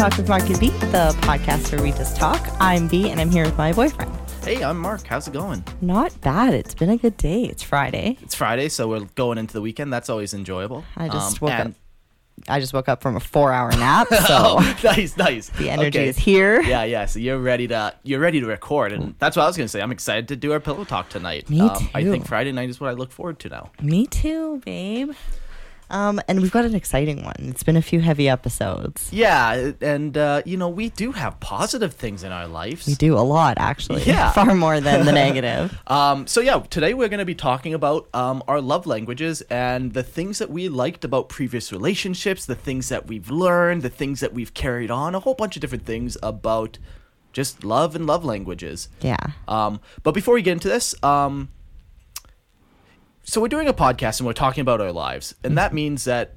Talk with Mark and B, the podcast where we just talk. I'm B, and I'm here with my boyfriend. Hey, I'm Mark. How's it going? Not bad. It's been a good day. It's Friday. It's Friday, so we're going into the weekend. That's always enjoyable. I just Um, woke and- up. I just woke up from a four-hour nap, so Oh, nice, nice. the energy Okay. is here. Yeah, yeah. So you're ready to you're ready to record, and that's what I was gonna say. I'm excited to do our pillow talk tonight. Me um, I think Friday night is what I look forward to now. Me too, babe. Um, and we've got an exciting one. It's been a few heavy episodes. Yeah, and uh, you know we do have positive things in our lives. We do a lot, actually. Yeah. Far more than the negative. Um, so yeah, today we're going to be talking about um, our love languages and the things that we liked about previous relationships, the things that we've learned, the things that we've carried on, a whole bunch of different things about just love and love languages. Yeah. Um, but before we get into this, um, so we're doing a podcast and we're talking about our lives, and that means that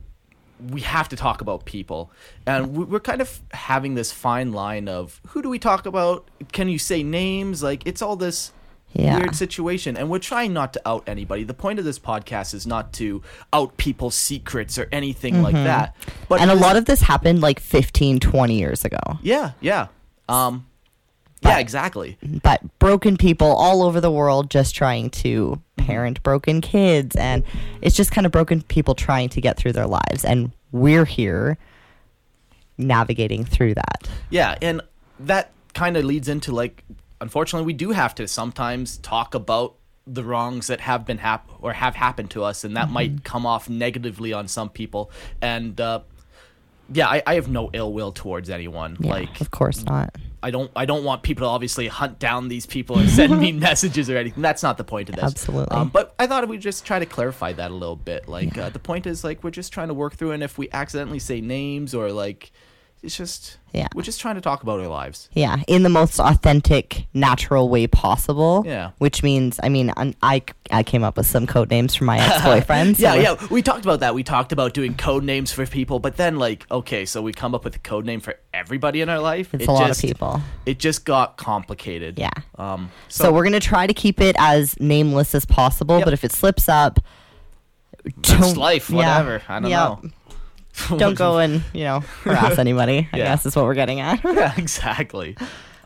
we have to talk about people, and we- we're kind of having this fine line of who do we talk about? Can you say names? Like it's all this Yeah. weird situation, and we're trying not to out anybody. The point of this podcast is not to out people's secrets or anything like that. But Mm-hmm. and a lot of this happened like 15, 20 years ago. yeah, yeah, um, yeah, exactly. but broken people all over the world just trying to parent broken kids and it's just kind of broken people trying to get through their lives and we're here navigating through that Yeah, and that kind of leads into like, unfortunately, we do have to sometimes talk about the wrongs that have been hap- or have happened to us, and that might come off negatively on some people. And uh, yeah, I, I have no ill will towards anyone. yeah, Like, of course not I don't I don't want people to obviously hunt down these people and send me messages or anything. That's not the point of this. Absolutely. Um, but I thought we'd just try to clarify that a little bit. Like Yeah. uh, the point is like we're just trying to work through, and if we accidentally say names or like, it's just Yeah. we're just trying to talk about our lives. yeah in the most authentic natural way possible Yeah. which means i mean i i, came up with some code names for my ex-boyfriends yeah, we're- yeah. We talked about that. We talked about doing code names for people, but then like, okay, so we come up with a code name for everybody in our life. it's It a lot just- of people It just got complicated. yeah Um. so, we're gonna try to keep it as nameless as possible Yep. but if it slips up don't- life. yeah, Whatever. I don't yeah. know. don't go and you know harass anybody i Yeah. guess is what we're getting at yeah, exactly.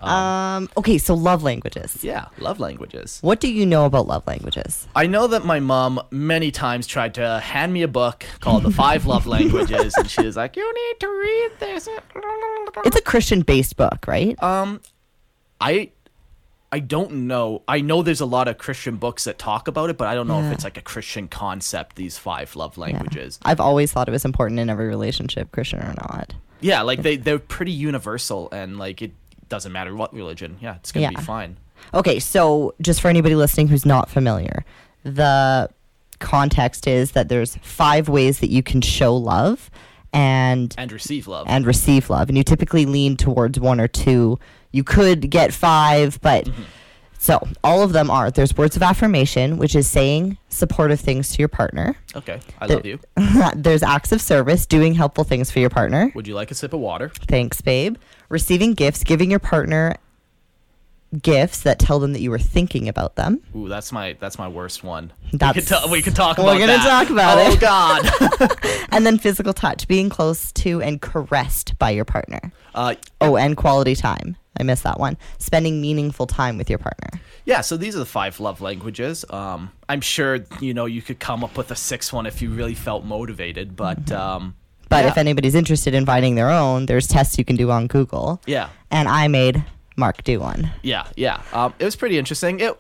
um okay so love languages Yeah, love languages. what do you know about love languages I know that my mom many times tried to hand me a book called The Five Love Languages, and she was like, "You need to read this." it's a christian based book right Um, I, I don't know. I know there's a lot of Christian books that talk about it, but I don't know Yeah. if it's like a Christian concept. These five love Yeah. languages. i've always thought it was important in every relationship christian or not Yeah, like they they're pretty universal, and like it doesn't matter what religion. Yeah, it's gonna be fine. okay so just for anybody listening who's not familiar the context is that there's five ways that you can show love and And receive love. and receive love. And you typically lean towards one or two. You could get five, but Mm-hmm. so all of them are there's words of affirmation, which is saying supportive things to your partner. okay, I There- love you. there's acts of service, doing helpful things for your partner. Would you like a sip of water? Thanks, babe. Receiving gifts, giving your partner gifts that tell them that you were thinking about them. Ooh, that's my that's my worst one. That's- we could, ta- we could talk We're about gonna that. talk about oh, it. Oh God. And then physical touch, being close to and caressed by your partner. uh, Oh, and quality time. I missed that one. Spending meaningful time with your partner. yeah, so these are the five love languages. Um, I'm sure you know you could come up with a sixth one if you really felt motivated, but um, But yeah. if anybody's interested in finding their own, there's tests you can do on Google. yeah, And I made Mark do one. yeah, yeah, um, it was pretty interesting. It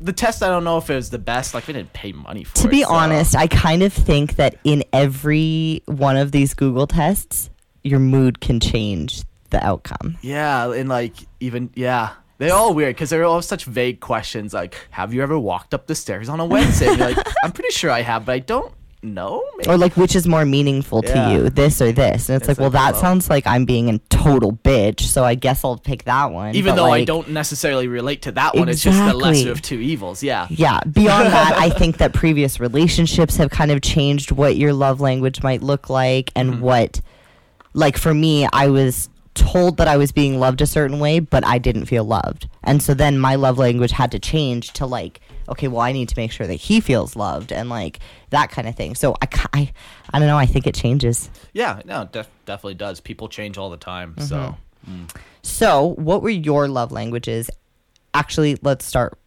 the test I don't know if it was the best. Like we didn't pay money for it. To be so- honest, I kind of think that in every one of these Google tests, your mood can change the outcome. Yeah, and like even yeah. They're all weird because they're all such vague questions. Like, have you ever walked up the stairs on a Wednesday? You're like, I'm pretty sure I have, but I don't know. Maybe. Or like which is more meaningful to Yeah. you, this or this? And it's, It's like, well, that well- sounds like I'm being a total bitch, so I guess I'll pick that one. Even But, though I don't necessarily relate to that one, it's just the lesser of two evils. Yeah. Yeah. Beyond that, I think that previous relationships have kind of changed what your love language might look like and Mm-hmm. what, like for me, I was told that I was being loved a certain way, but I didn't feel loved. And so then my love language had to change to like okay, well, I need to make sure that he feels loved and like that kind of thing. So I, I, I don't know. I think it changes. Yeah, no, def- definitely does. People change all the time. So, mm. So, what were your love languages? Actually, let's start.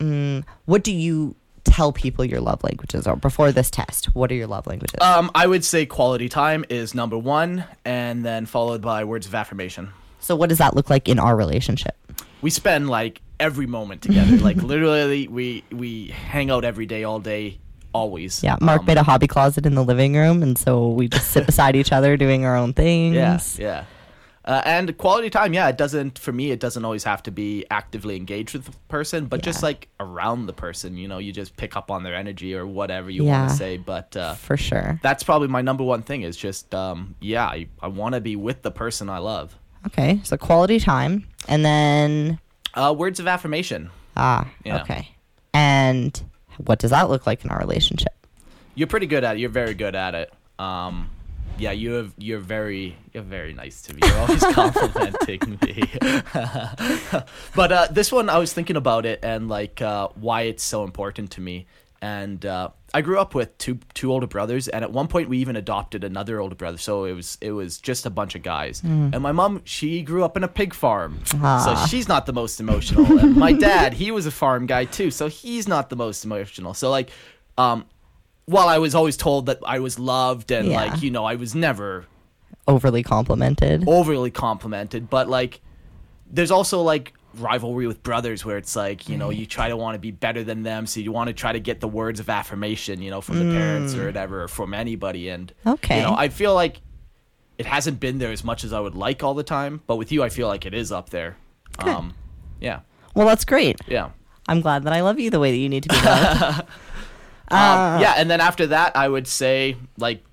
Mm, what do you tell people your love languages are before this test? What are your love languages? um, I would say quality time is number one, and then followed by words of affirmation. so, what does that look like in our relationship? We spend like every moment together. like literally, we we hang out every day, all day, always. Yeah, Mark Um, made a hobby closet in the living room, and so we just sit beside each other doing our own things. Yeah, yeah. Uh, and quality time, yeah, it doesn't for me. It doesn't always have to be actively engaged with the person, but just like around the person. You know, you just pick up on their energy or whatever you Yeah. want to say. But uh, for sure. that's probably my number one thing is just um, yeah, I, I want to be with the person I love. Okay, so quality time, and then Uh, words of affirmation. ah, Yeah. okay, and what does that look like in our relationship? You're pretty good at it. You're very good at it. Um, yeah, you have. You're very. You're very nice to me. You're always complimenting me. but uh, this one, I was thinking about it and like uh, why it's so important to me. And uh, I grew up with two two older brothers, and at one point we even adopted another older brother. So it was it was just a bunch of guys. And my mom, she grew up in a pig farm, Ah. so she's not the most emotional. and my dad, he was a farm guy too, so he's not the most emotional. So like, um, while I was always told that I was loved and Yeah. like you know I was never Overly complimented. overly complimented, but like there's also like rivalry with brothers where it's like you know you try to want to be better than them, so you want to try to get the words of affirmation you know from the parents or whatever or from anybody, and Okay. you know I feel like it hasn't been there as much as I would like all the time, but with you I feel like it is up there. Um, yeah, Well, that's great. yeah. I'm glad that I love you the way that you need to be loved. Um, yeah, and then after that, I would say like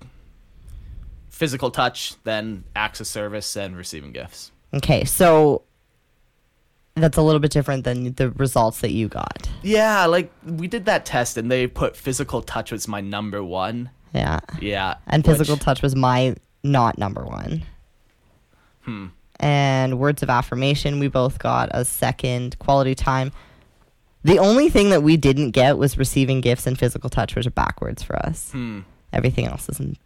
physical touch, then acts of service, and receiving gifts. okay, so that's a little bit different than the results that you got. Yeah, like we did that test, and they put physical touch was my number one. Yeah. Yeah, And physical which- touch was my not number one. Hmm. And words of affirmation, we both got a second. Quality time. The only thing that we didn't get was receiving gifts and physical touch, which are backwards for us. Hmm. Everything else is in,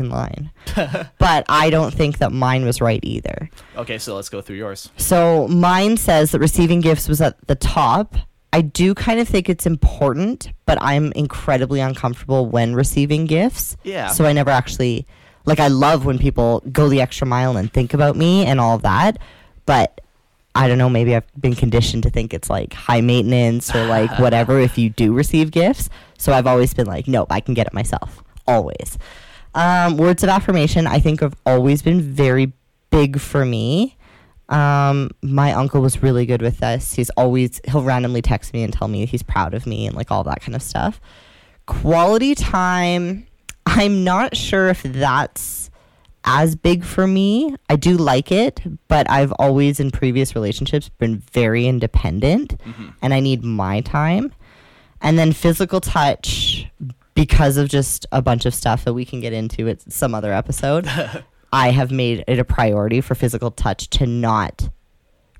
in line. but I don't think that mine was right either. Okay, so let's go through yours. So mine says that receiving gifts was at the top. I do kind of think it's important, but I'm incredibly uncomfortable when receiving gifts. Yeah. So I never actually like I love when people go the extra mile and think about me and all of that, but I don't know, maybe I've been conditioned to think it's like high maintenance or like whatever if you do receive gifts. So I've always been like, nope, I can get it myself. Always. Um, words of affirmation, I think, have always been very big for me. Um, my uncle was really good with this. He's always, he'll randomly text me and tell me he's proud of me and like all that kind of stuff. Quality time, I'm not sure if that's as big for me. I do like it, but I've always in previous relationships been very independent and I need my time. And then physical touch, because of just a bunch of stuff that we can get into at some other episode, I have made it a priority for physical touch to not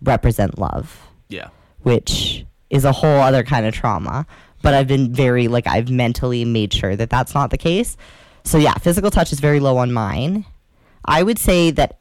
represent love Yeah. which is a whole other kind of trauma. But I've been very, like, I've mentally made sure that that's not the case. So, yeah, physical touch is very low on mine. I would say that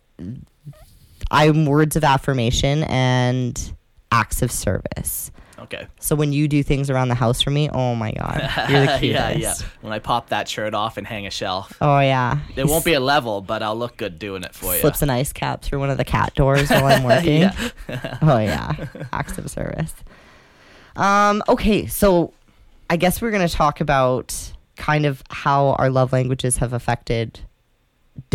I'm words of affirmation and acts of service. Okay. So, when you do things around the house for me, oh my God, you're the cutest. yeah, yeah. When I pop that shirt off and hang a shelf, Oh, yeah. it won't be a level, but I'll look good doing it for you. Slips an ice cap through one of the cat doors while I'm working. yeah. oh yeah, acts of service. Um, okay, so I guess we're going to talk about kind of how our love languages have affected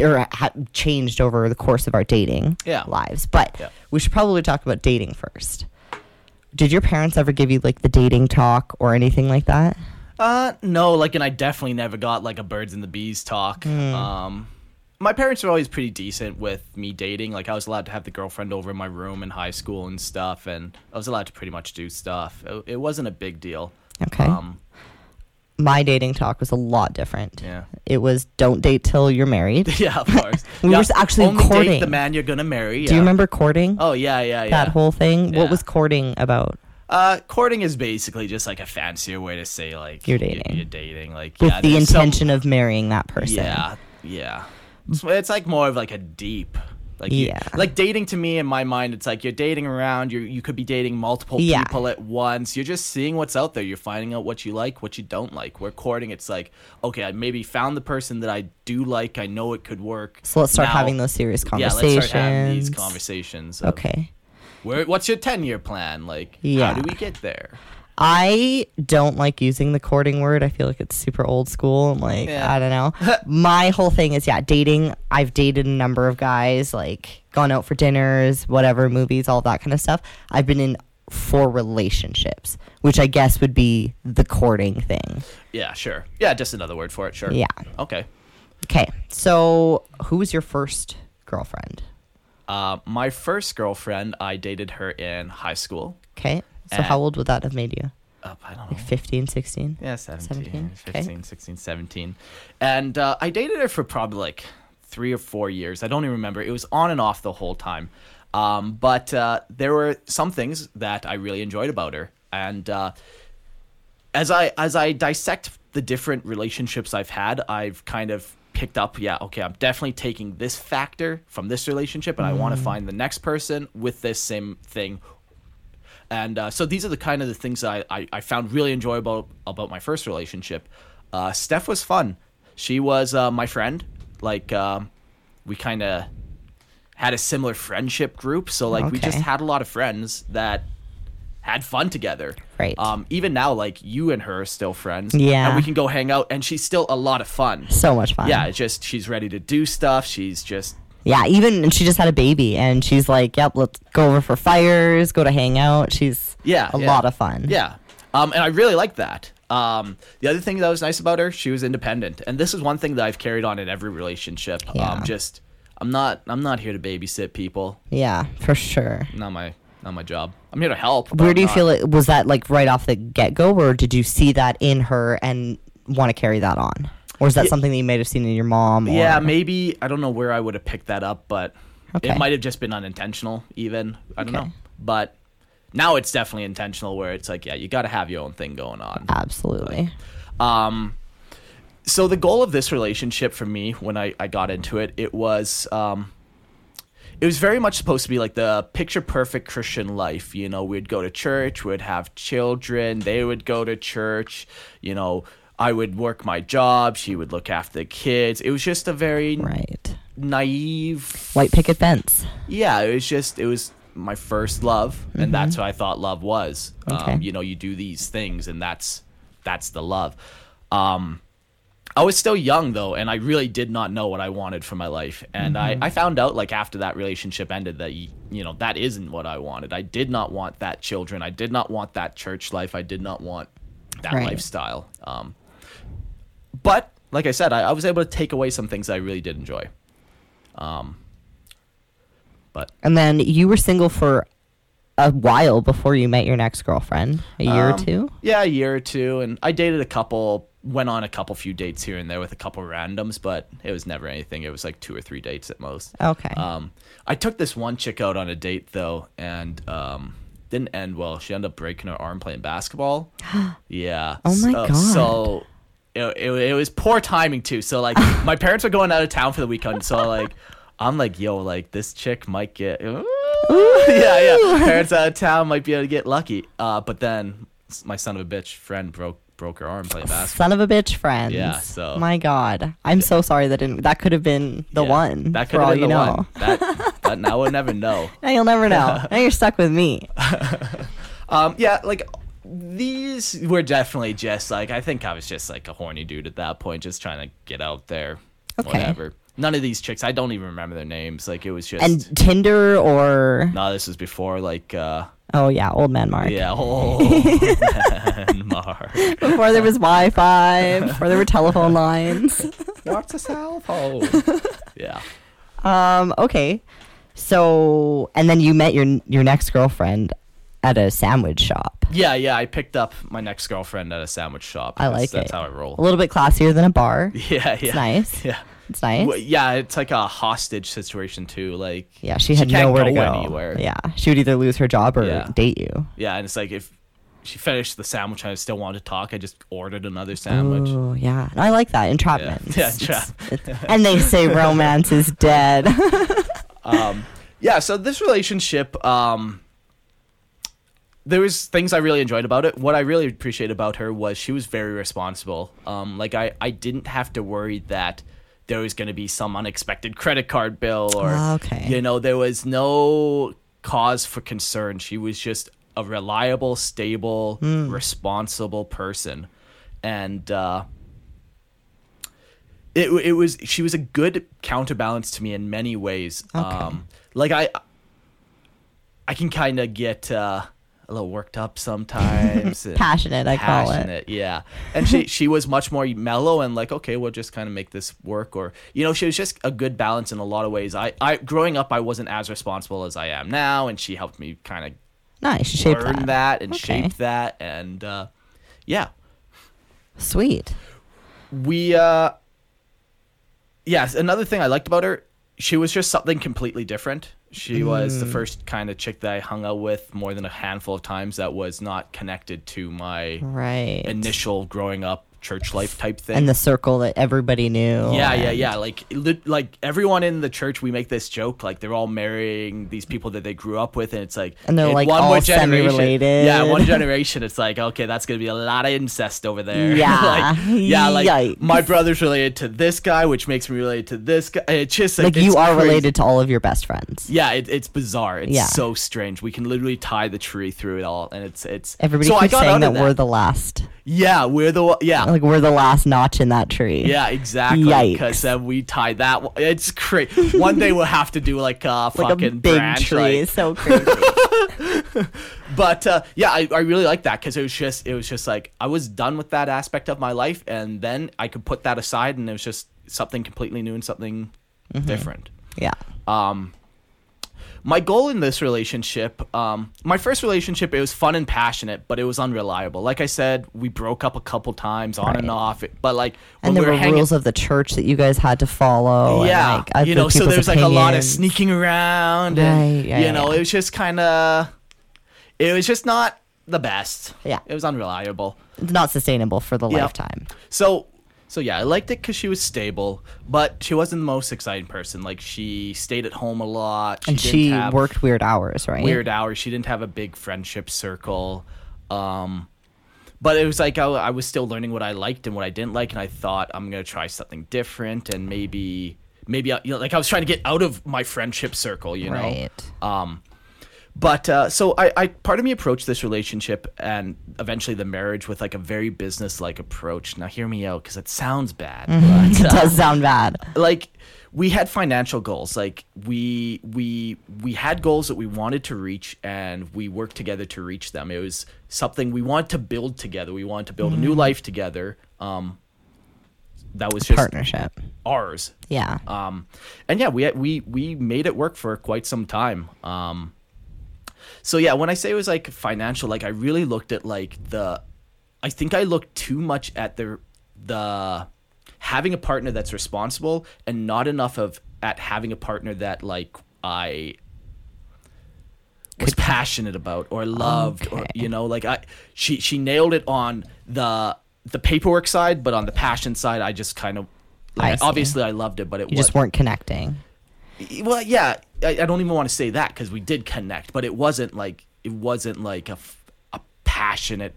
or ha- changed over the course of our dating Yeah. lives. But Yeah. we should probably talk about dating first. Did your parents ever give you like the dating talk or anything like that? Uh, no, like, and I definitely never got like a birds and the bees talk. Hmm. Um, my parents were always pretty decent with me dating. Like, I was allowed to have the girlfriend over in my room in high school and stuff, and I was allowed to pretty much do stuff. It, it wasn't a big deal. Okay. Um, My dating talk was a lot different. yeah. It was don't date till you're married. Yeah, of course. We yeah, were actually only date courting. the man you're gonna marry. Do you remember courting? Oh yeah, yeah, yeah. that whole thing. Yeah. What was courting about? Uh, courting is basically just like a fancier way to say like You're dating. You're dating, like With yeah, the there's some- intention of marrying that person. Yeah, yeah. It's, it's like more of like a deep, like you- Yeah. like dating to me in my mind. It's like you're dating around. You you could be dating multiple Yeah. people at once. You're just seeing what's out there. You're finding out what you like, what you don't like. We're courting, it's like okay, I maybe found the person that I do like. I know it could work. So let's start Now- having those serious conversations. Yeah, conversations. let's start having these conversations. Okay. Where, what's your ten year plan? Like, Yeah. how do we get there? I don't like using the courting word. I feel like it's super old school. I'm like, Yeah. I don't know. My whole thing is, yeah, dating. I've dated a number of guys, like gone out for dinners, whatever, movies, all that kind of stuff. I've been in four relationships, which I guess would be the courting thing. Yeah, sure. Yeah, just another word for it. Sure. Yeah. Okay. Okay. So, who was your first girlfriend? Uh, my first girlfriend, I dated her in high school. Okay. So, how old would that have made you? Uh, I don't know. Like 15, 16? Yeah, 17, 17, okay. 15, 16, 17. And uh, I dated her for probably like three or four years. I don't even remember. It was on and off the whole time. Um, but uh, there were some things that I really enjoyed about her. And uh, as I as I dissect the different relationships I've had, I've kind of picked up, yeah, okay, I'm definitely taking this factor from this relationship, and I want to find the next person with this same thing. And uh, so these are the kind of the things that I, I, I found really enjoyable about my first relationship. Uh, Steph was fun. She was uh, my friend. Like um, we kind of had a similar friendship group, so like we just had a lot of friends that had fun together. Right. Um, even now, like you and her are still friends. Yeah. And we can go hang out, and she's still a lot of fun. So much fun. Yeah, it's just she's ready to do stuff. She's just Yeah, even and she just had a baby and she's like, "Yep, let's go over for fires, go to hang out." She's Yeah, a yeah. lot of fun. Yeah. Um, and I really like that. Um, the other thing that was nice about her, she was independent, and this is one thing that I've carried on in every relationship. Yeah. Um, just I'm not I'm not here to babysit people. Yeah, for sure. Not my not my job. I'm here to help. Where do you not- feel it was that like right off the get go, or did you see that in her and want to carry that on, or is that Yeah. something that you might have seen in your mom? Or, Yeah, maybe I don't know where I would have picked that up, but Okay. it might have just been unintentional. Even I don't Okay. know, but now it's definitely intentional. Where it's like, yeah, you got to have your own thing going on. absolutely. Um, so the goal of this relationship for me when I, I got into it, it was um, it was very much supposed to be like the picture perfect Christian life. You know, we'd go to church, we'd have children, they would go to church. You know, I would work my job, she would look after the kids. It was just a very Right. naive White picket fence. yeah, it was just it was my first love, and that's what I thought love was. Okay. Um, you know, you do these things, and that's that's the love. Um, I was still young though, and I really did not know what I wanted for my life. And I, I found out like after that relationship ended that you know that isn't what I wanted. I did not want that children. I did not want that church life. I did not want that Right. lifestyle. Um, but like I said, I, I was able to take away some things that I really did enjoy. Um, but And then you were single for a while before you met your next girlfriend, a year or Um, two. Yeah, a year or two, and I dated a couple, went on a couple few dates here and there with a couple randoms, but it was never anything. It was like two or three dates at most. Okay. Um, I took this one chick out on a date though, and um, didn't end well. She ended up breaking her arm playing basketball. yeah. Oh my so, God. So it, it, it was poor timing too. So like my parents were going out of town for the weekend, so like I'm like, yo, like this chick might get. yeah, yeah. Parents out of town might be able to get lucky. Uh, but then my son of a bitch friend broke broke her arm playing basketball. Son of a bitch friends. Yeah, so- My God. I'm so sorry that didn't that could have been the Yeah, one. That could have been the know. one. That, but now we'll never know. Now you'll never know. now you're stuck with me. Um, yeah, like these were definitely just like I think I was just like a horny dude at that point, just trying to get out there. Okay. Whatever. None of these chicks, I don't even remember their names. Like it was just. And Tinder or no, this was before like. uh oh yeah, old man Mark. Yeah. Oh, man, Mark. Before there was Wi-Fi, before there were telephone lines. What's a cell phone? yeah. Um. Okay. So, and then you met your your next girlfriend, at a sandwich shop. Yeah, yeah. I picked up my next girlfriend at a sandwich shop. I That's- like That's it. how I roll. A little bit classier than a bar. Yeah, yeah. nice. Yeah. It's nice. Well, yeah, it's like a hostage situation too. Like yeah, she had can't nowhere to go go. anywhere. Yeah, she would either lose her job or Yeah. date you. Yeah, and it's like if she finished the sandwich and I still wanted to talk, I just ordered another sandwich. Ooh, yeah. And I like that entrapment. Yeah, It's- entrap- it's- and they say romance is dead. Um, yeah, so this relationship, um, there was things I really enjoyed about it. What I really appreciated about her was she was very responsible. Um, like I, I didn't have to worry that there was going to be some unexpected credit card bill or Ah, Okay. you know there was no cause for concern. She was just a reliable, stable, Hmm. responsible person, and. Uh, it, it was she was a good counterbalance to me in many ways um like i i can kind of get uh a little worked up sometimes Passionate, I call it. yeah and she she was much more mellow and like okay we'll just kind of make this work or you know she was just a good balance in a lot of ways i i growing up i wasn't as responsible as i am now and she helped me kind of Nice. She shaped learn that. that, and Okay. shape that and uh yeah Sweet. we uh yes another thing i liked about her she was just something completely different she was Mm. the first kind of chick that i hung out with more than a handful of times that was not connected to my Right. initial growing up church life type thing and the circle that everybody knew. yeah, yeah, and- yeah. Like, like everyone in the church, we make this joke. Like, they're all marrying these people that they grew up with, and it's like, And they're, like, one all more generation- semi-related. Yeah, one generation, it's like, okay, that's gonna be a lot of incest over there. Yeah. like, yeah, like Yikes. my brother's related to this guy, which makes me related to this guy. It's just like, Like you are crazy. related to all of your best friends. Yeah, it, it's bizarre. It's Yeah. so strange. We can literally tie the tree through it all, and it's it's. Everybody so I keeps got saying out that, we're the last. Yeah, we're the yeah. Like we're the last notch in that tree. Yeah, exactly. Because then we tied that. one- It's crazy. One day we'll have to do like a Like fucking a big branch, tree. like- It's so crazy. but uh, yeah, I, I really like that because it was just it was just like I was done with that aspect of my life, and then I could put that aside, and it was just something completely new and something Mm-hmm. different. yeah. Um, my goal in this relationship, um, my first relationship, it was fun and passionate, but it was unreliable. Like I said, we broke up a couple times on and Right. off. But like when And there we were were hanging, rules of the church that you guys had to follow. and, yeah, like, you know, so there's like a lot of sneaking around, and Right, yeah, you yeah, know, yeah. it was just kind of, it was just not the best. Yeah. it was unreliable. It's not sustainable for the lifetime. So, so yeah, I liked it because she was stable, but she wasn't the most exciting person. Like she stayed at home a lot, And she worked weird hours, right? weird hours. She didn't have a big friendship circle. Um, but it was like I, I was still learning what I liked and what I didn't like, and I thought I'm gonna try something different and maybe maybe I, you know, like I was trying to get out of my friendship circle, you know. Right. Um, but uh, so I, I part of me approached this relationship and eventually the marriage with like a very business like approach. Now hear me out because it sounds bad, it but uh, does sound bad. like we had financial goals like we we we had goals that we wanted to reach and we worked together to reach them it was something we wanted to build together we wanted to build a new life together um that was just Partnership. ours Yeah. um and yeah we we we made it work for quite some time um so yeah when i say it was like financial like i really looked at like the i think i looked too much at the the having a partner that's responsible and not enough of at having a partner that like i was passionate about or loved or you know like i she she nailed it on the the paperwork side but on the passion side i just kind of like, see. obviously i loved it but it You was just weren't connecting. well yeah I, I don't even want to say that because we did connect but it wasn't like it wasn't like a, a passionate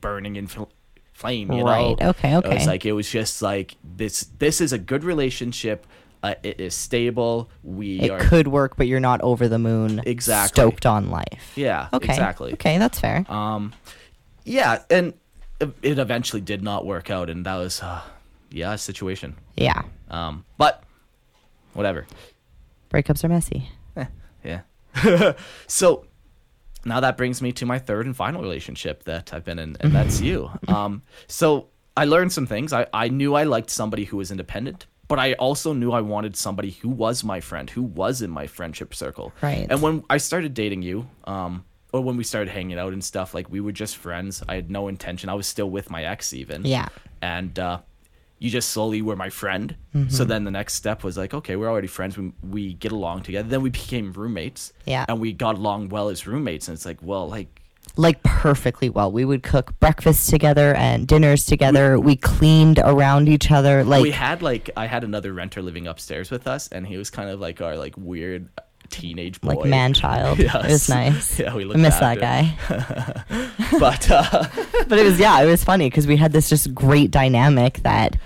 burning in fl- flame you know. Right. know Okay, it okay. was like it was just like this this is a good relationship uh, it is stable we It are could work, but you're not over the moon. Exactly. Stoked on life. yeah Okay. exactly Okay, that's fair. um yeah and it it eventually did not work out and that was uh, yeah a situation yeah. um but whatever Breakups are messy. Yeah. so now that brings me to my third and final relationship that I've been in, and that's you. Um, so I learned some things. I, I knew I liked somebody who was independent, but I also knew I wanted somebody who was my friend, who was in my friendship circle. Right. And when I started dating you, um, or when we started hanging out and stuff, like we were just friends. I had no intention. I was still with my ex even. Yeah. And uh, you just slowly were my friend. So mm-hmm. then the next step was like, okay, we're already friends. We, we get along together. Then we became roommates. Yeah. And we got along well as roommates. And it's like, well, like, like perfectly well. We would cook breakfast together and dinners together. We cleaned around each other. Like we had like I had another renter living upstairs with us, and he was kind of like our like weird teenage boy, like man child. It was nice. Yeah, we I looked miss that guy. But uh, but it was yeah, it was funny because we had this just great dynamic that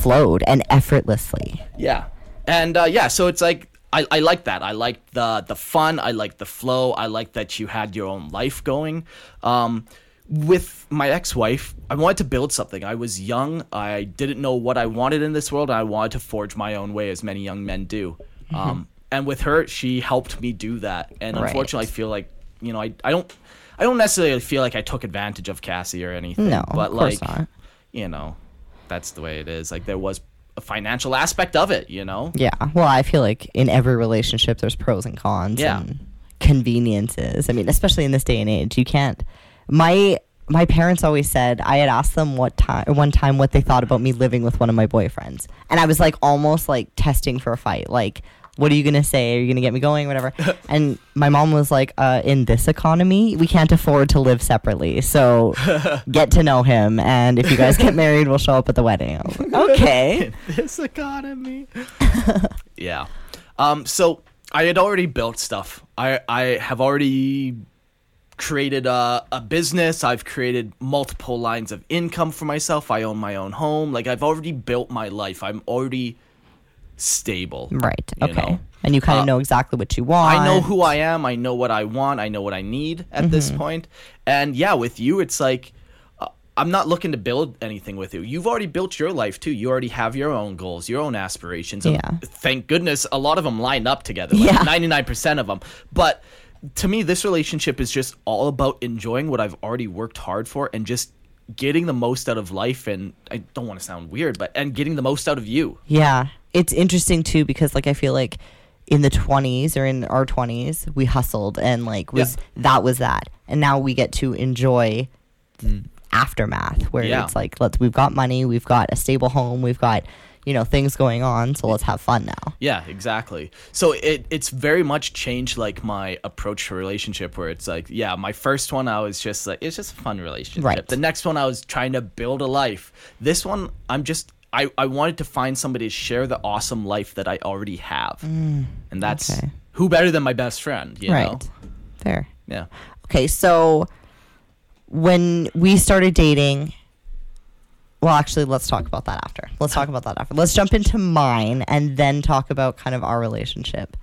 flowed and effortlessly. yeah, and uh, yeah, so it's like I, I like that. I like the the fun. I like the flow. I like that you had your own life going. Um, with my ex-wife, I wanted to build something. I was young. I didn't know what I wanted in this world. I wanted to forge my own way, as many young men do. Um, and with her, she helped me do that. And Right. unfortunately, I feel like you know I, I don't I don't necessarily feel like I took advantage of Cassie or anything. No, but of course like not. you know, that's the way it is. Like there was a financial aspect of it. You know. Yeah. Well, I feel like in every relationship there's pros and cons Yeah. and conveniences. I mean, especially in this day and age, you can't my my parents always said I had asked them what time one time what they thought about me living with one of my boyfriends. And I was like almost like testing for a fight. Like what are you gonna say? Are you gonna get me going? Whatever. and my mom was like, uh, "In this economy, we can't afford to live separately. So get to know him, and if you guys get married, we'll show up at the wedding." Like, "Okay." this economy. yeah. Um. So I had already built stuff. I I have already created a, a business. I've created multiple lines of income for myself. I own my own home. Like I've already built my life. I'm already stable. Right. Okay. know? And you kind of Uh, know exactly what you want. I know who I am. I know what I want. I know what I need at Mm-hmm. this point. And yeah, with you, it's like uh, I'm not looking to build anything with you. You've already built your life too. You already have your own goals, your own aspirations. and Yeah. Thank goodness, a lot of them lined up together. Like Yeah. 99% of them. But to me, this relationship is just all about enjoying what I've already worked hard for and just getting the most out of life. And I don't want to sound weird, but and getting the most out of you. Yeah. It's interesting too because like I feel like in the 20s or in our 20s we hustled and like was that was that. And now we get to enjoy the aftermath where Yeah. it's like let's we've got money, we've got a stable home, we've got you know things going on, so let's have fun now. Yeah, exactly. So it it's very much changed like my approach to relationship where it's like, yeah, my first one I was just like it's just a fun relationship. Right. The next one I was trying to build a life. This one I'm just I, I wanted to find somebody to share the awesome life that I already have. and that's okay. who better than my best friend, you right. know? Fair. Yeah. Okay, so when we started dating, well, actually, let's talk about that after. Let's talk about that after. Let's jump into mine and then talk about kind of our relationship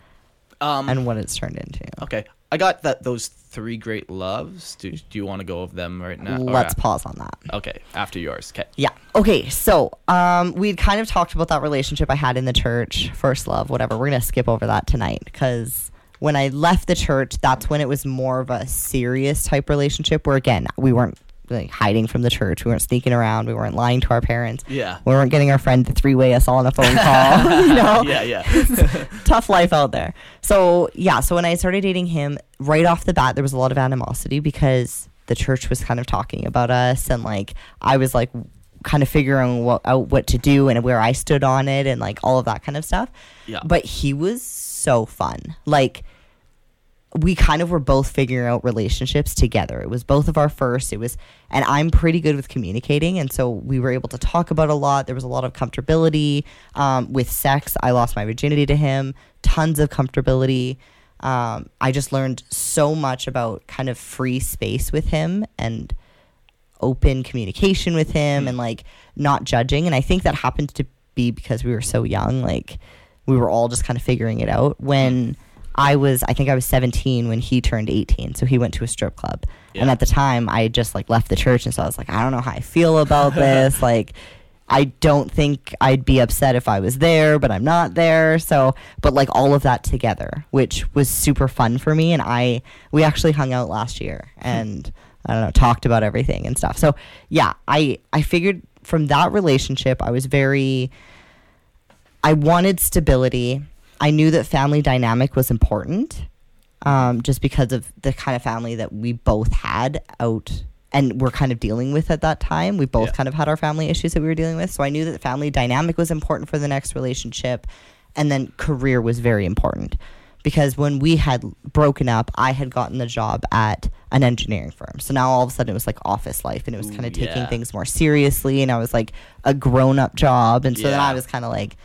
Um and what it's turned into. okay. I got that those three great loves. Do, do you want to go over them right now? Let's a- pause on that. Okay, after yours. Okay. Yeah. Okay. So, um, we'd kind of talked about that relationship I had in the church, first love, whatever. We're gonna skip over that tonight because when I left the church, that's when it was more of a serious type relationship. Where again, we weren't like hiding from the church, we weren't sneaking around, we weren't lying to our parents. Yeah. We weren't getting our friend to three way us all on a phone call. you know, Yeah, yeah. tough life out there. So yeah, so when I started dating him, right off the bat, there was a lot of animosity because the church was kind of talking about us, and like I was like kind of figuring what, out what to do and where I stood on it, and like all of that kind of stuff. Yeah. But he was so fun, like. We kind of were both figuring out relationships together. It was both of our first. It was, and I'm pretty good with communicating, and so we were able to talk about a lot. There was a lot of comfortability um, with sex. I lost my virginity to him. Tons of comfortability. Um, I just learned so much about kind of free space with him and open communication with him and like not judging. And I think that happened to be because we were so young. Like we were all just kind of figuring it out. When I was, I think I was 17 when he turned 18. So he went to a strip club. And at the time, I had just like left the church. And so I was like, I don't know how I feel about this. like, I don't think I'd be upset if I was there, but I'm not there. So, but like all of that together, which was super fun for me. And I, we actually hung out last year hmm. and I don't know, talked about everything and stuff. So, yeah, I, I figured from that relationship, I was very, I wanted stability. I knew that family dynamic was important. um, just because of the kind of family that we both had out and we're kind of dealing with at that time. We both Yeah. kind of had our family issues that we were dealing with. So I knew that family dynamic was important for the next relationship. And then career was very important because when we had broken up, I had gotten the job at an engineering firm. So now all of a sudden it was like office life and it was kind of taking yeah. things more seriously. And I was like a grown up job. And so then I was kind of like,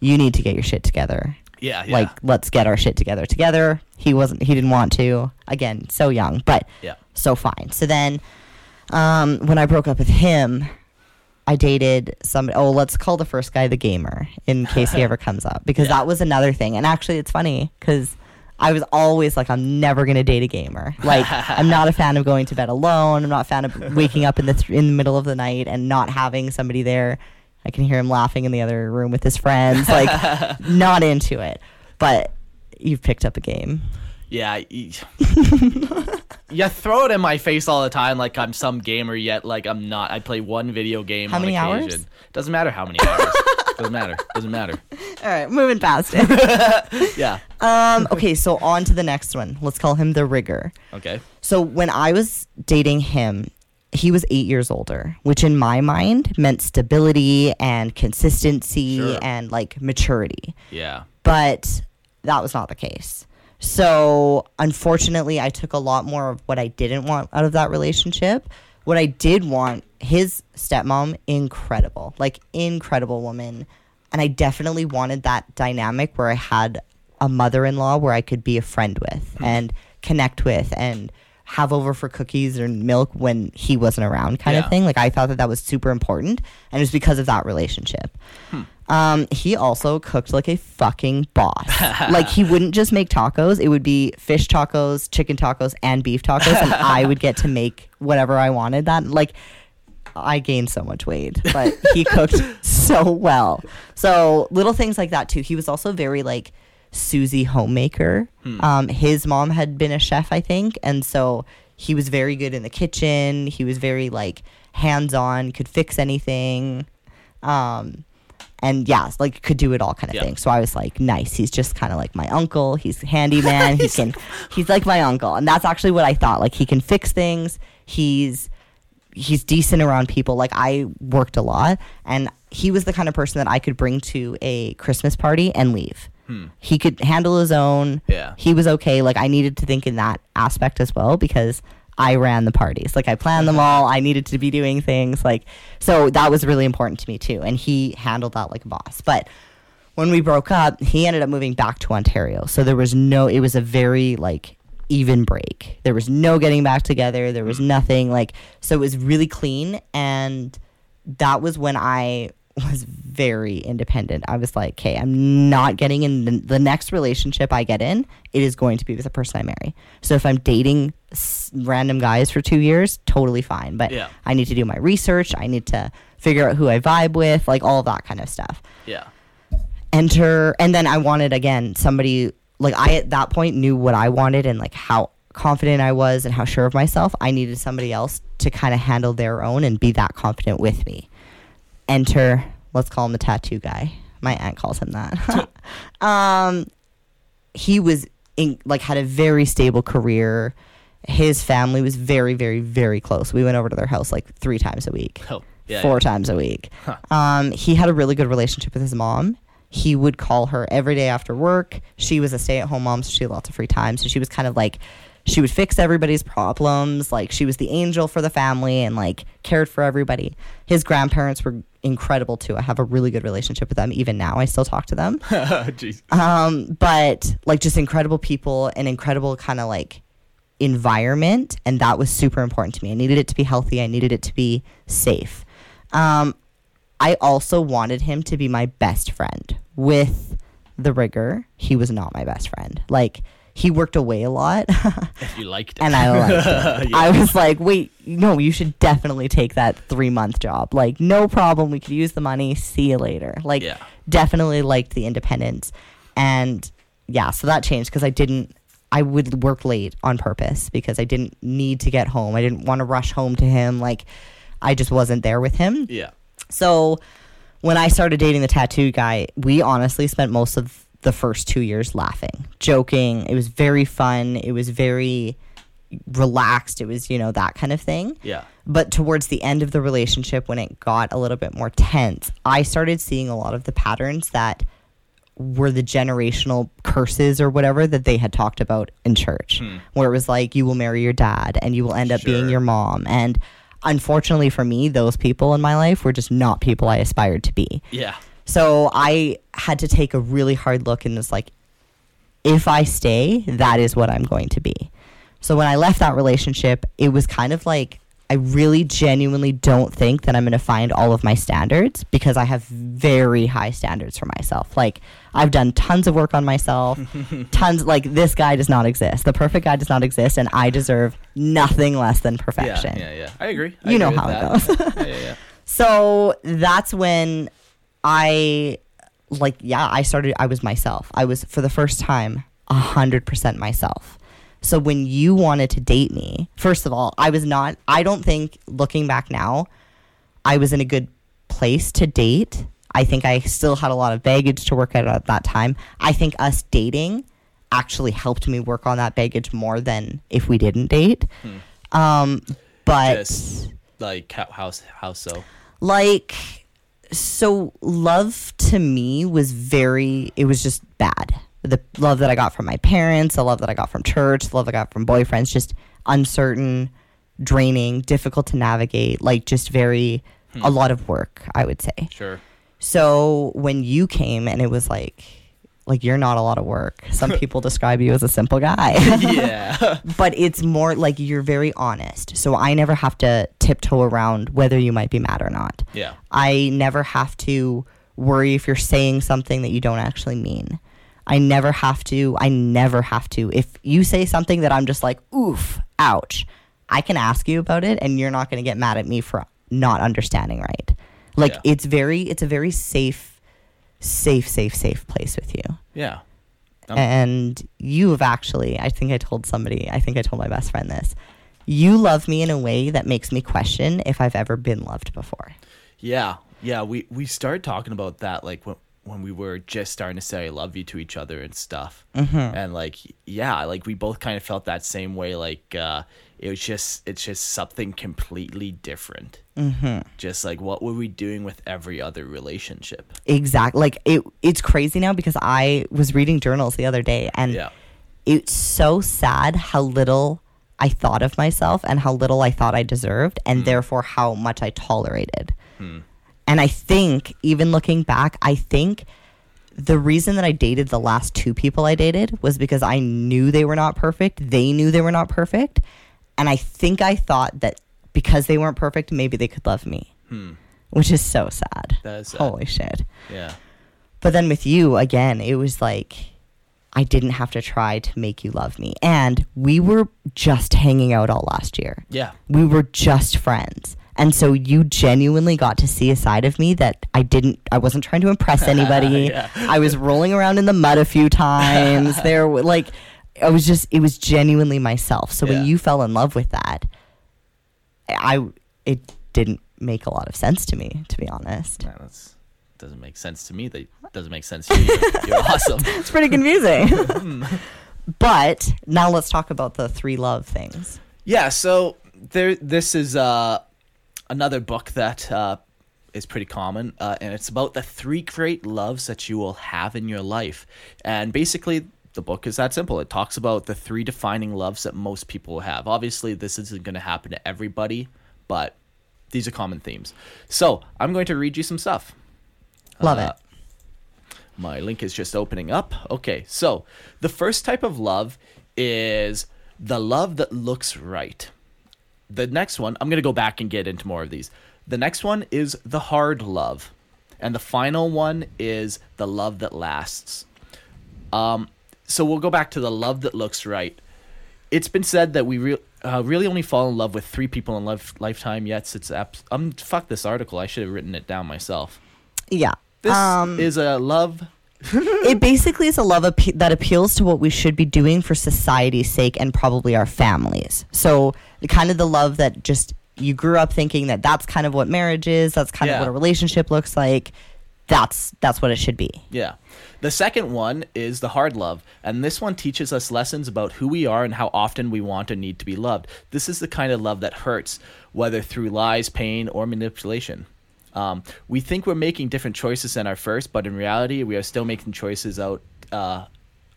you need to get your shit together Yeah, yeah. like let's get our shit together together he wasn't he didn't want to again so young but Yeah. so fine so then um when i broke up with him i dated somebody oh let's call the first guy the gamer in case he ever comes up because Yeah. that was another thing and actually it's funny because I was always like, I'm never gonna date a gamer. Like, I'm not a fan of going to bed alone. I'm not a fan of waking up in the th- in the middle of the night and not having somebody there. I can hear him laughing in the other room with his friends. Like, not into it. But you've picked up a game. Yeah, you, throw it in my face all the time like I'm some gamer, yet like I'm not. I play one video game How on many hours? Doesn't matter how many hours. Doesn't matter. Doesn't matter. All right, moving past it. Yeah. um, okay, so on to the next one. Let's call him the rigger. Okay. So when I was dating him, he was eight years older, which in my mind meant stability and consistency Sure. and like maturity. Yeah. But that was not the case. So unfortunately, I took a lot more of what I didn't want out of that relationship. What I did want, his stepmom, incredible, like incredible woman. And I definitely wanted that dynamic where I had a mother in law where I could be a friend with hmm. and connect with and have over for cookies or milk when he wasn't around, kind Yeah. of thing. Like I thought that that was super important. And it was because of that relationship. Um, he also cooked like a fucking boss. like he wouldn't just make tacos; it would be fish tacos, chicken tacos, and beef tacos, and I would get to make whatever I wanted. That like, I gained so much weight, but he cooked so well. So little things like that too. He was also very like Susie homemaker. Um, his mom had been a chef, I think, and so he was very good in the kitchen. He was very like hands on, could fix anything. Um, and yeah, like could do it all kind of thing. So I was like, nice. He's just kind of like my uncle. He's handyman. he can, he's like my uncle, and that's actually what I thought. Like he can fix things. He's he's decent around people. Like I worked a lot, and he was the kind of person that I could bring to a Christmas party and leave. Hmm. He could handle his own. Yeah. He was okay. Like I needed to think in that aspect as well because I ran the parties. Like I planned them all. I needed to be doing things like so that was really important to me too. And he handled that like a boss. But when we broke up, he ended up moving back to Ontario. So there was no it was a very like even break. There was no getting back together. There was hmm. nothing like so it was really clean and that was when I was very independent. I was like, okay, I'm not getting in the, the next relationship I get in. It is going to be with the person I marry. So if I'm dating s- random guys for two years, totally fine. But Yeah. I need to do my research. I need to figure out who I vibe with, like all that kind of stuff Yeah. enter and then i wanted again somebody like i at that point knew what i wanted and like how confident i was and how sure of myself i needed somebody else to kind of handle their own and be that confident with me enter let's call him the tattoo guy my aunt calls him that um he was in like had a very stable career his family was very very very close we went over to their house like three times a week Oh. Yeah. four yeah. times a week. Um, he had a really good relationship with his mom. He would call her every day after work. She was a stay at home mom, so she had lots of free time. So she was kind of like, she would fix everybody's problems. Like she was the angel for the family and like cared for everybody. His grandparents were incredible too. I have a really good relationship with them even now. I still talk to them um, but like just incredible people and incredible kind of like environment and that was super important to me i needed it to be healthy i needed it to be safe um, i also wanted him to be my best friend with the rigger he was not my best friend like he worked away a lot you liked it. and I liked it. Yeah. I was like, wait, no, you should definitely take that three month job. Like, no problem. We could use the money. See you later. Like, Yeah. definitely liked the independence. And yeah, so that changed because I didn't, I would work late on purpose because I didn't need to get home. I didn't want to rush home to him. Like, I just wasn't there with him. yeah. So when I started dating the tattoo guy, we honestly spent most of the first two years laughing, joking. It was very fun. It was very relaxed. It was, you know, that kind of thing. Yeah. But towards the end of the relationship, when it got a little bit more tense, I started seeing a lot of the patterns that were the generational curses or whatever that they had talked about in church, hmm. where it was like, you will marry your dad and you will end up being your mom. And unfortunately for me, those people in my life were just not people I aspired to be. Yeah. So I had to take a really hard look and was like, if I stay, that is what I'm going to be. So when I left that relationship, it was kind of like I really genuinely don't think that I'm going to find all of my standards because I have very high standards for myself. Like I've done tons of work on myself, tons like this guy does not exist. The perfect guy does not exist and I deserve nothing less than perfection. Yeah. Yeah. I agree. I You know how with it goes. yeah, yeah, yeah. So that's when I like yeah, I started I was myself. I was for the first time a hundred percent myself. So when you wanted to date me, first of all, I was not I don't think looking back now, I was in a good place to date. I think I still had a lot of baggage to work out at that time. I think us dating actually helped me work on that baggage more than if we didn't date. Um, but Just like how how, how so? like so love to me was very it was just bad. The love that i got from my parents the love that i got from church the love i got from boyfriends just uncertain draining difficult to navigate like just very hmm. a lot of work i would say. Sure. so when you came and it was like like you're not a lot of work some people describe you as a simple guy yeah. but it's more like you're very honest. So I never have to tiptoe around whether you might be mad or not. Yeah. I never have to worry if you're saying something that you don't actually mean. I never have to, I never have to. If you say something that I'm just like, oof, ouch, I can ask you about it and you're not going to get mad at me for not understanding right. Like Yeah. it's very, it's a very safe, safe, safe, safe place with you Yeah. Um, and you have actually i think i told somebody i think i told my best friend this you love me in a way that makes me question if i've ever been loved before Yeah, yeah. We we started talking about that like when when we were just starting to say "I love you" to each other and stuff. Mm-hmm. And like, yeah, like we both kind of felt that same way. Like, uh, it was just it's just something completely different. Mm-hmm. Just like what were we doing with every other relationship? exactly like it it's crazy now because i was reading journals the other day and Yeah. it's so sad how little i thought of myself and how little i thought i deserved and therefore how much i tolerated and i think even looking back i think the reason that I dated the last two people I dated was because I knew they were not perfect. They knew they were not perfect. And I think I thought that because they weren't perfect, maybe they could love me, hmm. which is so sad. That is sad. Holy shit. Yeah. But then with you, again, it was like I didn't have to try to make you love me. And we were just hanging out all last year. Yeah. We were just friends. And so you genuinely got to see a side of me that I didn't I wasn't trying to impress anybody. Yeah. I was rolling around in the mud a few times. there were like I was just it was genuinely myself. So Yeah. when you fell in love with that, I it didn't make a lot of sense to me, to be honest. Man, that's doesn't make sense to me. That doesn't make sense to you. You're, you're awesome. it's pretty confusing. but now let's talk about the three love things. Yeah, so there. This is uh, another book that uh, is pretty common, uh, and it's about the three great loves that you will have in your life. And basically, the book is that simple. It talks about the three defining loves that most people have. Obviously, this isn't going to happen to everybody, but these are common themes. So I'm going to read you some stuff. Love Uh, it. My link is just opening up. Okay, so the first type of love is the love that looks right. The next one, I'm going to go back and get into more of these. The next one is the hard love. And the final one is the love that lasts. Um, so we'll go back to the love that looks right. It's been said that we re- uh, really only fall in love with three people in life- lifetime. Yet it's abs- um fuck this article. I should have written it down myself. Yeah. This um, is a love it basically is a love appe- that appeals to what we should be doing for society's sake and probably our families. So, kind of the love that just you grew up thinking that that's kind of what marriage is, that's kind Yeah. of what a relationship looks like. That's that's what it should be. Yeah. The second one is the hard love, and this one teaches us lessons about who we are and how often we want and need to be loved. This is the kind of love that hurts, whether through lies, pain, or manipulation. Um, we think we're making different choices than our first, but in reality, we are still making choices out uh,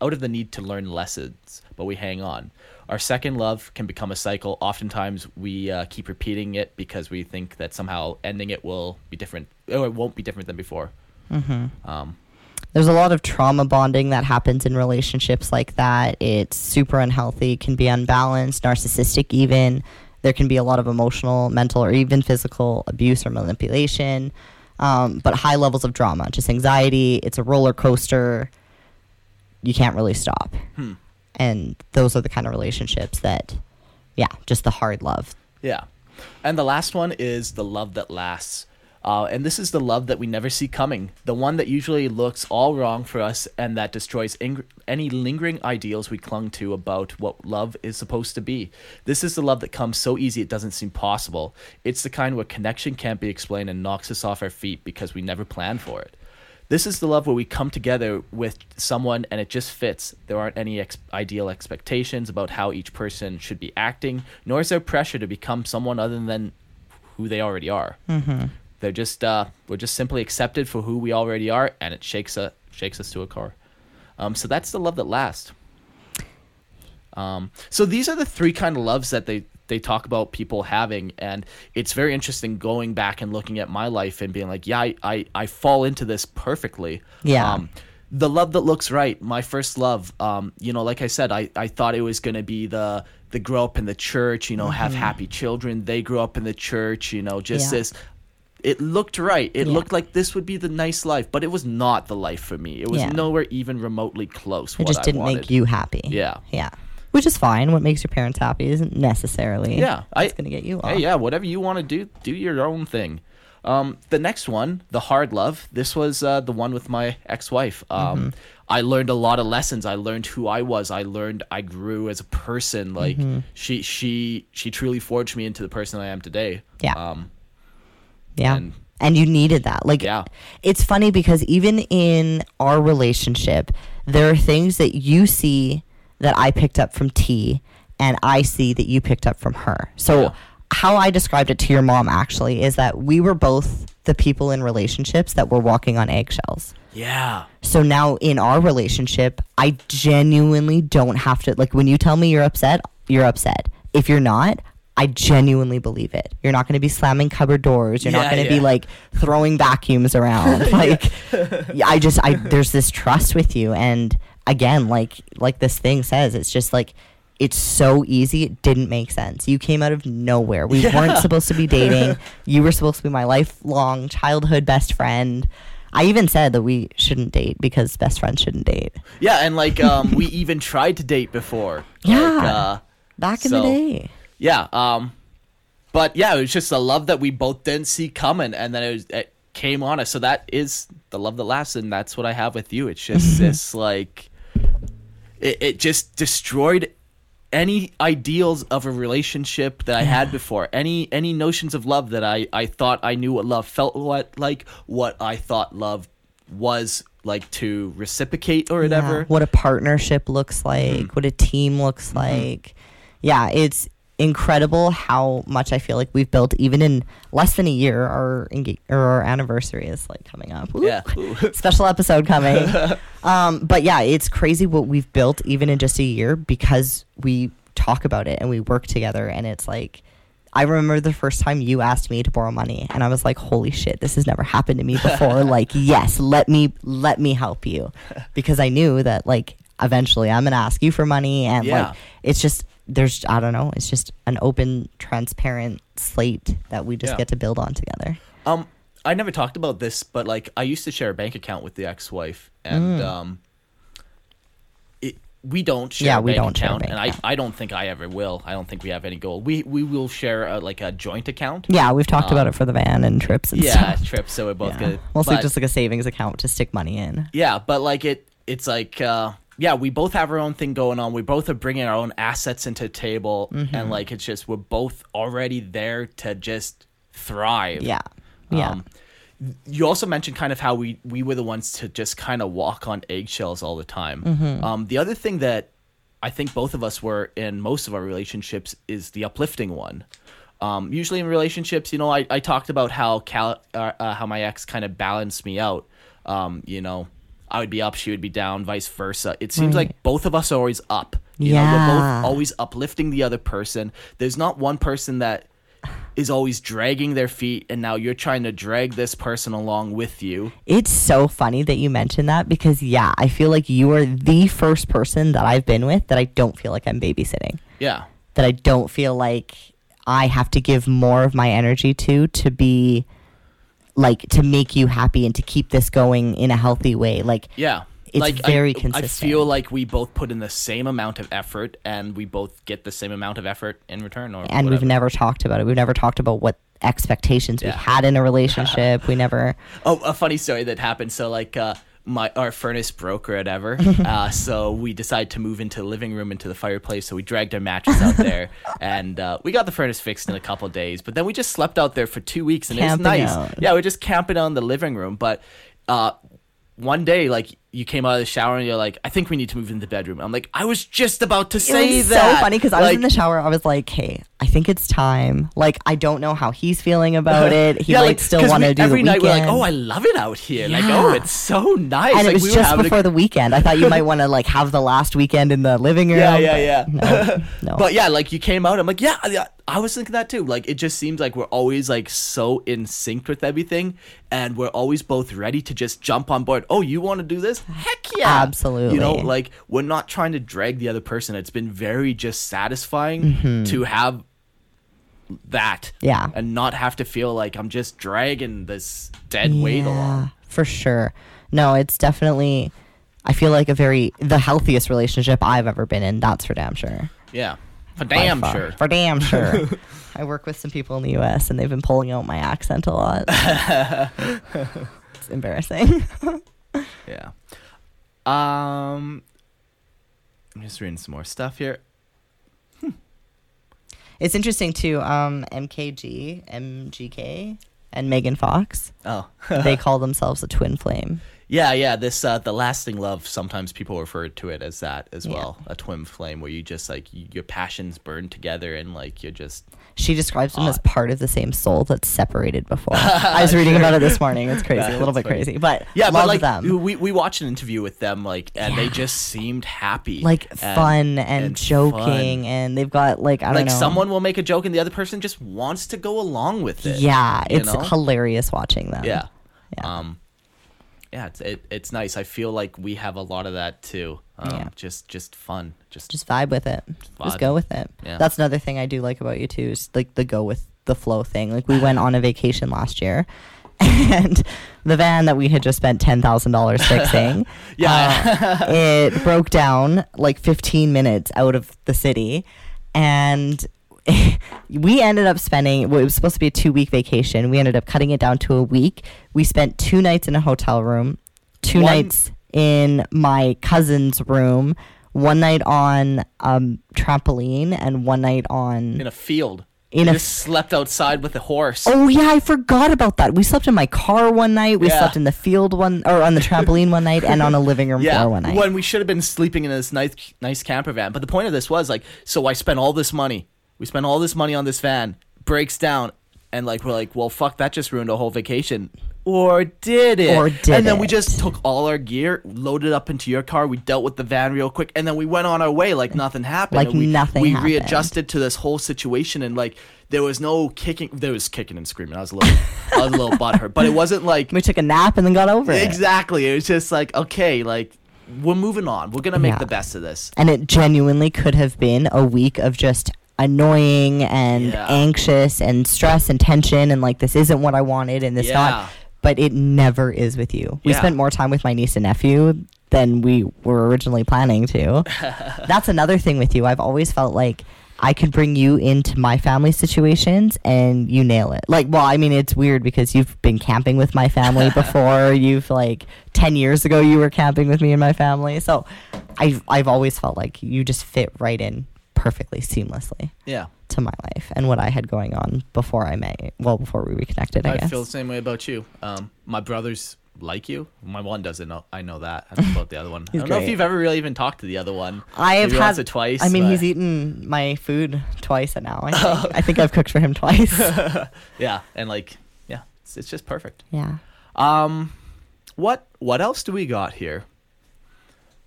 out of the need to learn lessons, but we hang on. Our second love can become a cycle. Oftentimes, we uh, keep repeating it because we think that somehow ending it will be different, or it won't be different than before. Um, There's a lot of trauma bonding that happens in relationships like that. It's super unhealthy, can be unbalanced, narcissistic, even. There can be a lot of emotional, mental, or even physical abuse or manipulation. Um, but high levels of drama, just anxiety. It's a roller coaster. You can't really stop. Hmm. And those are the kind of relationships that, yeah, just the hard love. Yeah. And the last one is the love that lasts. Uh, and this is the love that we never see coming, the one that usually looks all wrong for us and that destroys ing- any lingering ideals we clung to about what love is supposed to be. This is the love that comes so easy it doesn't seem possible. It's the kind where connection can't be explained and knocks us off our feet because we never planned for it. This is the love where we come together with someone and it just fits. There aren't any ex- ideal expectations about how each person should be acting, nor is there pressure to become someone other than who they already are. Mm-hmm. They're just uh, we're just simply accepted for who we already are, and it shakes us shakes us to a core. Um, so that's the love that lasts. Um, so these are the three kind of loves that they they talk about people having, and it's very interesting going back and looking at my life and being like, yeah, I I, I fall into this perfectly. Yeah. Um, the love that looks right, my first love. Um, you know, like I said, I, I thought it was gonna be the the grow up in the church, you know, have happy children. They grew up in the church, you know, just Yeah. this. It looked right. It Yeah. looked like this would be the nice life, but it was not the life for me. It was Yeah. nowhere even remotely close. It just didn't make you happy. Yeah. Yeah. Which is fine. What makes your parents happy isn't necessarily Yeah, it's going to get you off. Hey, yeah, whatever you want to do, do your own thing. Um, the next one, the hard love. This was uh, the one with my ex-wife. Um, Mm-hmm. I learned a lot of lessons. I learned who I was. I learned I grew as a person. Like Mm-hmm. she, she, she truly forged me into the person I am today. Yeah. Um, Yeah. And- And, you needed that. Like, Yeah. it's funny because even in our relationship, there are things that you see that I picked up from T and I see that you picked up from her. So, Yeah. how I described it to your mom actually is that we were both the people in relationships that were walking on eggshells. yeah. So now in our relationship, I genuinely don't have to like when you tell me you're upset, you're upset. If you're not, I genuinely believe it. You're not going to be slamming cupboard doors. You're not going to be like throwing vacuums around. Like I just I there's this trust with you and again like like this thing says it's just like it's so easy it didn't make sense. You came out of nowhere. We weren't supposed to be dating. You were supposed to be my lifelong childhood best friend. I even said that we shouldn't date because best friends shouldn't date. Yeah, and like um, we even tried to date before. Yeah. Like, uh, Back in So- the day. Yeah. Um, but yeah, it was just a love that we both didn't see coming, and then it, was, it came on us. So that is the love that lasts, and that's what I have with you. It's just this like, it, it just destroyed any ideals of a relationship that I had before. Any any notions of love that I I thought I knew what love felt what like, what I thought love was like to reciprocate or whatever. Yeah, what a partnership looks like, what a team looks like. Yeah, it's incredible how much I feel like we've built even in less than a year. Our enga- or our anniversary is like coming up. Woo. Yeah. Ooh. Special episode coming. um, but yeah, it's crazy what we've built even in just a year because we talk about it and we work together and it's like I remember the first time you asked me to borrow money and I was like, "Holy shit, this has never happened to me before." like, yes, let me let me help you. Because I knew that like eventually I'm going to ask you for money and Yeah. like it's just there's I don't know, it's just an open transparent slate that we just Yeah. get to build on together. Um, I never talked about this, but like I used to share a bank account with the ex-wife, and um, it we don't share Yeah, a we bank don't share a account, bank and I, account. I don't think I ever will. I don't think we have any goal. We we will share a, like a joint account. Yeah, we've talked about it for the van and trips and Um, Yeah, stuff. trips. So we're both Yeah. good. Mostly But- just like a savings account to stick money in. Yeah, but like it, it's like uh, yeah, we both have our own thing going on. We both are bringing our own assets into the table, Mm-hmm. and like it's just we're both already there to just thrive. Yeah. Yeah. Um, you also mentioned kind of how we we were the ones to just kind of walk on eggshells all the time. Mm-hmm. Um, the other thing that I think both of us were in most of our relationships is the uplifting one. Um, usually in relationships, you know, I, I talked about how Cal, uh, uh, how my ex kind of balanced me out. Um, you know, I would be up, she would be down, vice versa. It seems like both of us are always up. You know, we're both always uplifting the other person. There's not one person that is always dragging their feet and now you're trying to drag this person along with you. It's so funny that you mentioned that because yeah, I feel like you are the first person that I've been with that I don't feel like I'm babysitting. Yeah. That I don't feel like I have to give more of my energy to to be like to make you happy and to keep this going in a healthy way. Like Yeah. It's I- very I, consistent. I feel like we both put in the same amount of effort and we both get the same amount of effort in return or and we've never talked about it. We've never talked about what expectations we had in a relationship. we never Oh, a funny story that happened. So like uh my our furnace broke or whatever. uh, so we decided to move into the living room into the fireplace. So we dragged our mattress out there, and uh, we got the furnace fixed in a couple days. But then we just slept out there for two weeks, and Camping it was nice. out. Yeah, we are just camping on the living room. But uh, one day, like you came out of the shower and you're like, "I think we need to move into the bedroom." I'm like, "I was just about to say it was that." so funny because I was in the shower. I was like, "Hey, I think it's time." Like, I don't know how he's feeling about it. He like, still 'cause want we- to do every the night weekend. we're like, "Oh, I love it out here." Like, oh, Yeah. "Oh, it's so nice." and like, it was we were just having a before the weekend. I thought you might want to like have the last weekend in the living room. Yeah, yeah, but yeah. No, no. But yeah, like you came out, I'm like, yeah, yeah, I was thinking that too. Like it just seems like we're always like so in sync with everything, and we're always both ready to just jump on board. Oh, you want to do this? Heck yeah, Absolutely. You know, like we're not trying to drag the other person. It's been very just satisfying Mm-hmm. to have that, Yeah. and not have to feel like I'm just dragging this dead weight along. for sure. No, it's definitely. I feel like a very the healthiest relationship I've ever been in. That's for damn sure. Yeah, for damn sure. For damn sure. I work with some people in the U.S. and they've been pulling out my accent a lot. it's embarrassing. Yeah. Um, I'm just reading some more stuff here. It's interesting too. Um, MKG, MGK, and Megan Fox. Oh, they call themselves a twin flame. yeah, yeah. This uh, the lasting love. Sometimes people refer to it as that as Yeah. well. A twin flame, where you just like y your passions burn together, and like you're just She describes them as part of the same soul that's separated before. I was reading about it this morning. It's crazy, a little bit funny. crazy, but yeah. love but like them. we we watched an interview with them, like, and they just seemed happy, like and- fun and, and joking, fun. and they've got like I don't Like know. someone will make a joke, and the other person just wants to go along with it. yeah, it's know? hilarious watching them. Yeah. Yeah. Um yeah, it's it, it's nice. I feel like we have a lot of that too. Um Yeah. just just fun. Just, just vibe with it. Just vibe. go with it. Yeah. That's another thing I do like about you too is like the go with the flow thing. Like we went on a vacation last year, and the van that we had just spent ten thousand dollars fixing, Yeah. uh, it broke down like fifteen minutes out of the city, and. we ended up spending well, it was supposed to be a two week vacation we ended up cutting it down to a week we spent two nights in a hotel room two One- nights in my cousin's room one night on um trampoline and one night on in a field. In You a just slept outside with a horse. oh yeah i forgot about that we slept in my car one night we Yeah. slept in the field one or on the trampoline one night and on a living room yeah, floor one night when we should have been sleeping in this nice nice camper van. But the point of this was like, so I spent all this money. We spent all this money on this van. Breaks down, and like we're like, well, fuck, that just ruined a whole vacation. Or did it? Or did And then we just took all our gear, loaded up into your car. We dealt with the van real quick, and then we went on our way like nothing happened. Like and we, nothing We happened. readjusted to this whole situation, and like there was no kicking. There was kicking and screaming. I was a little, I was a little butthurt, but it wasn't like we took a nap and then got over it Exactly. It was just like, okay, like we're moving on. We're gonna make Yeah. the best of this. and it genuinely could have been a week of just annoying and Yeah. anxious and stress and tension and like this isn't what I wanted and this Yeah. not but it never is with you. We Yeah. spent more time with my niece and nephew than we were originally planning to. That's another thing with you. I've always felt like I could bring you into my family situations and you nail it. Like, well, I mean, it's weird because you've been camping with my family before. You've like 10 years ago, you were camping with me and my family. So I've, I've always felt like you just fit right in perfectly, seamlessly Yeah. to my life and what I had going on before I met. Well, before we reconnected, I, I guess. feel the same way about you. Um, my brothers like you. My one doesn't know. I know that. I know about the other one. I don't know if you've ever really even talked to the other one. I have Maybe had it twice. I mean, but- he's eaten my food twice and now. I think. I think I've cooked for him twice. yeah, and like, yeah, it's, it's just perfect. yeah. Um, what what else do we got here?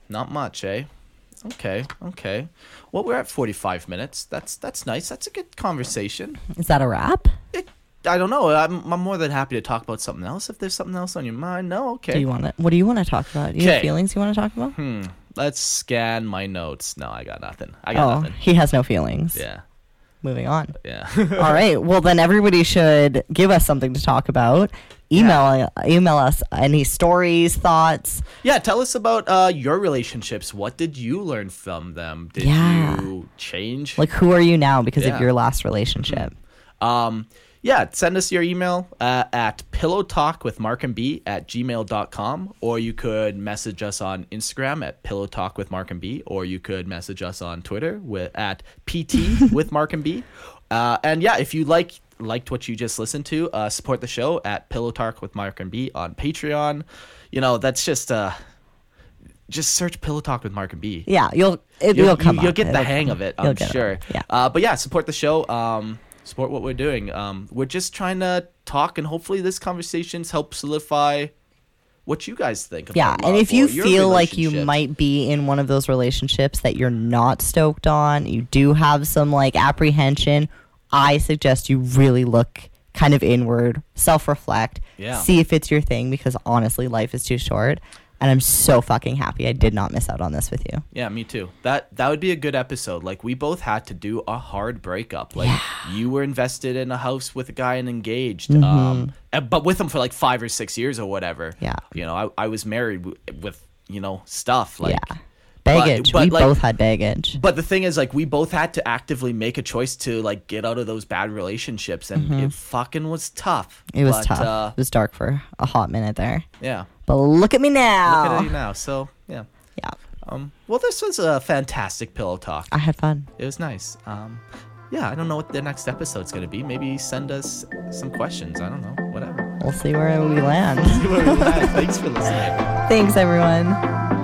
Not much, eh? Okay, okay. Well, we're at forty five minutes. That's that's nice. That's a good conversation. Is that a wrap? It, I don't know. I'm I'm more than happy to talk about something else if there's something else on your mind. No, okay. Do you want to? What do you want to talk about? Do you have feelings you want to talk about? Hmm. Let's scan my notes. No, I got nothing. I got Oh, nothing. he has no feelings. Yeah, Moving on. yeah. All right. Well, then everybody should give us something to talk about. Email email us any stories, thoughts. yeah. Tell us about uh, your relationships. What did you learn from them? Did Yeah. you change? Like, who are you now because Yeah. of your last relationship? Um, yeah, send us your email uh, at pillowtalkwithmarkandb at gmail.com, or you could message us on Instagram at pillowtalkwithmarkandb, or you could message us on Twitter with, at pt with Mark and B. Uh, and yeah, if you like liked what you just listened to, uh, support the show at Pillow Talk with Mark and B on Patreon. You know, that's just uh, just search Pillow Talk with Mark and B Yeah, you'll it, you'll, will come. you, will up. get the hang of it i'm get it. sure Yeah. uh, but yeah support the show um, support what we're doing um, we're just trying to talk and hopefully this conversations help solidify what you guys think Yeah, and if you feel like you might be in one of those relationships that you're not stoked on, you do have some like apprehension, I suggest you really look kind of inward, self-reflect, Yeah. see if it's your thing because honestly, life is too short. And I'm so fucking happy I did not miss out on this with you. yeah me too that that would be a good episode like we both had to do a hard breakup like you were invested in a house with a guy and engaged um but with him for like five or six years or whatever Mm-hmm. Yeah. you know i, I was married w- with you know stuff like yeah. Baggage. but, we like- both had baggage. But the thing is, like, we both had to actively make a choice to like get out of those bad relationships, and it fucking was tough. Mm-hmm. It was But, tough. Uh, it was dark for a hot minute there. yeah, But look at me now. look at you now. So yeah. Yeah. Um. Well, this was a fantastic pillow talk. I had fun. It was nice. Um. Yeah, I don't know what the next episode's gonna be. Maybe send us some questions. I don't know. Whatever. We'll see where we land. Thanks for listening. Thanks, everyone.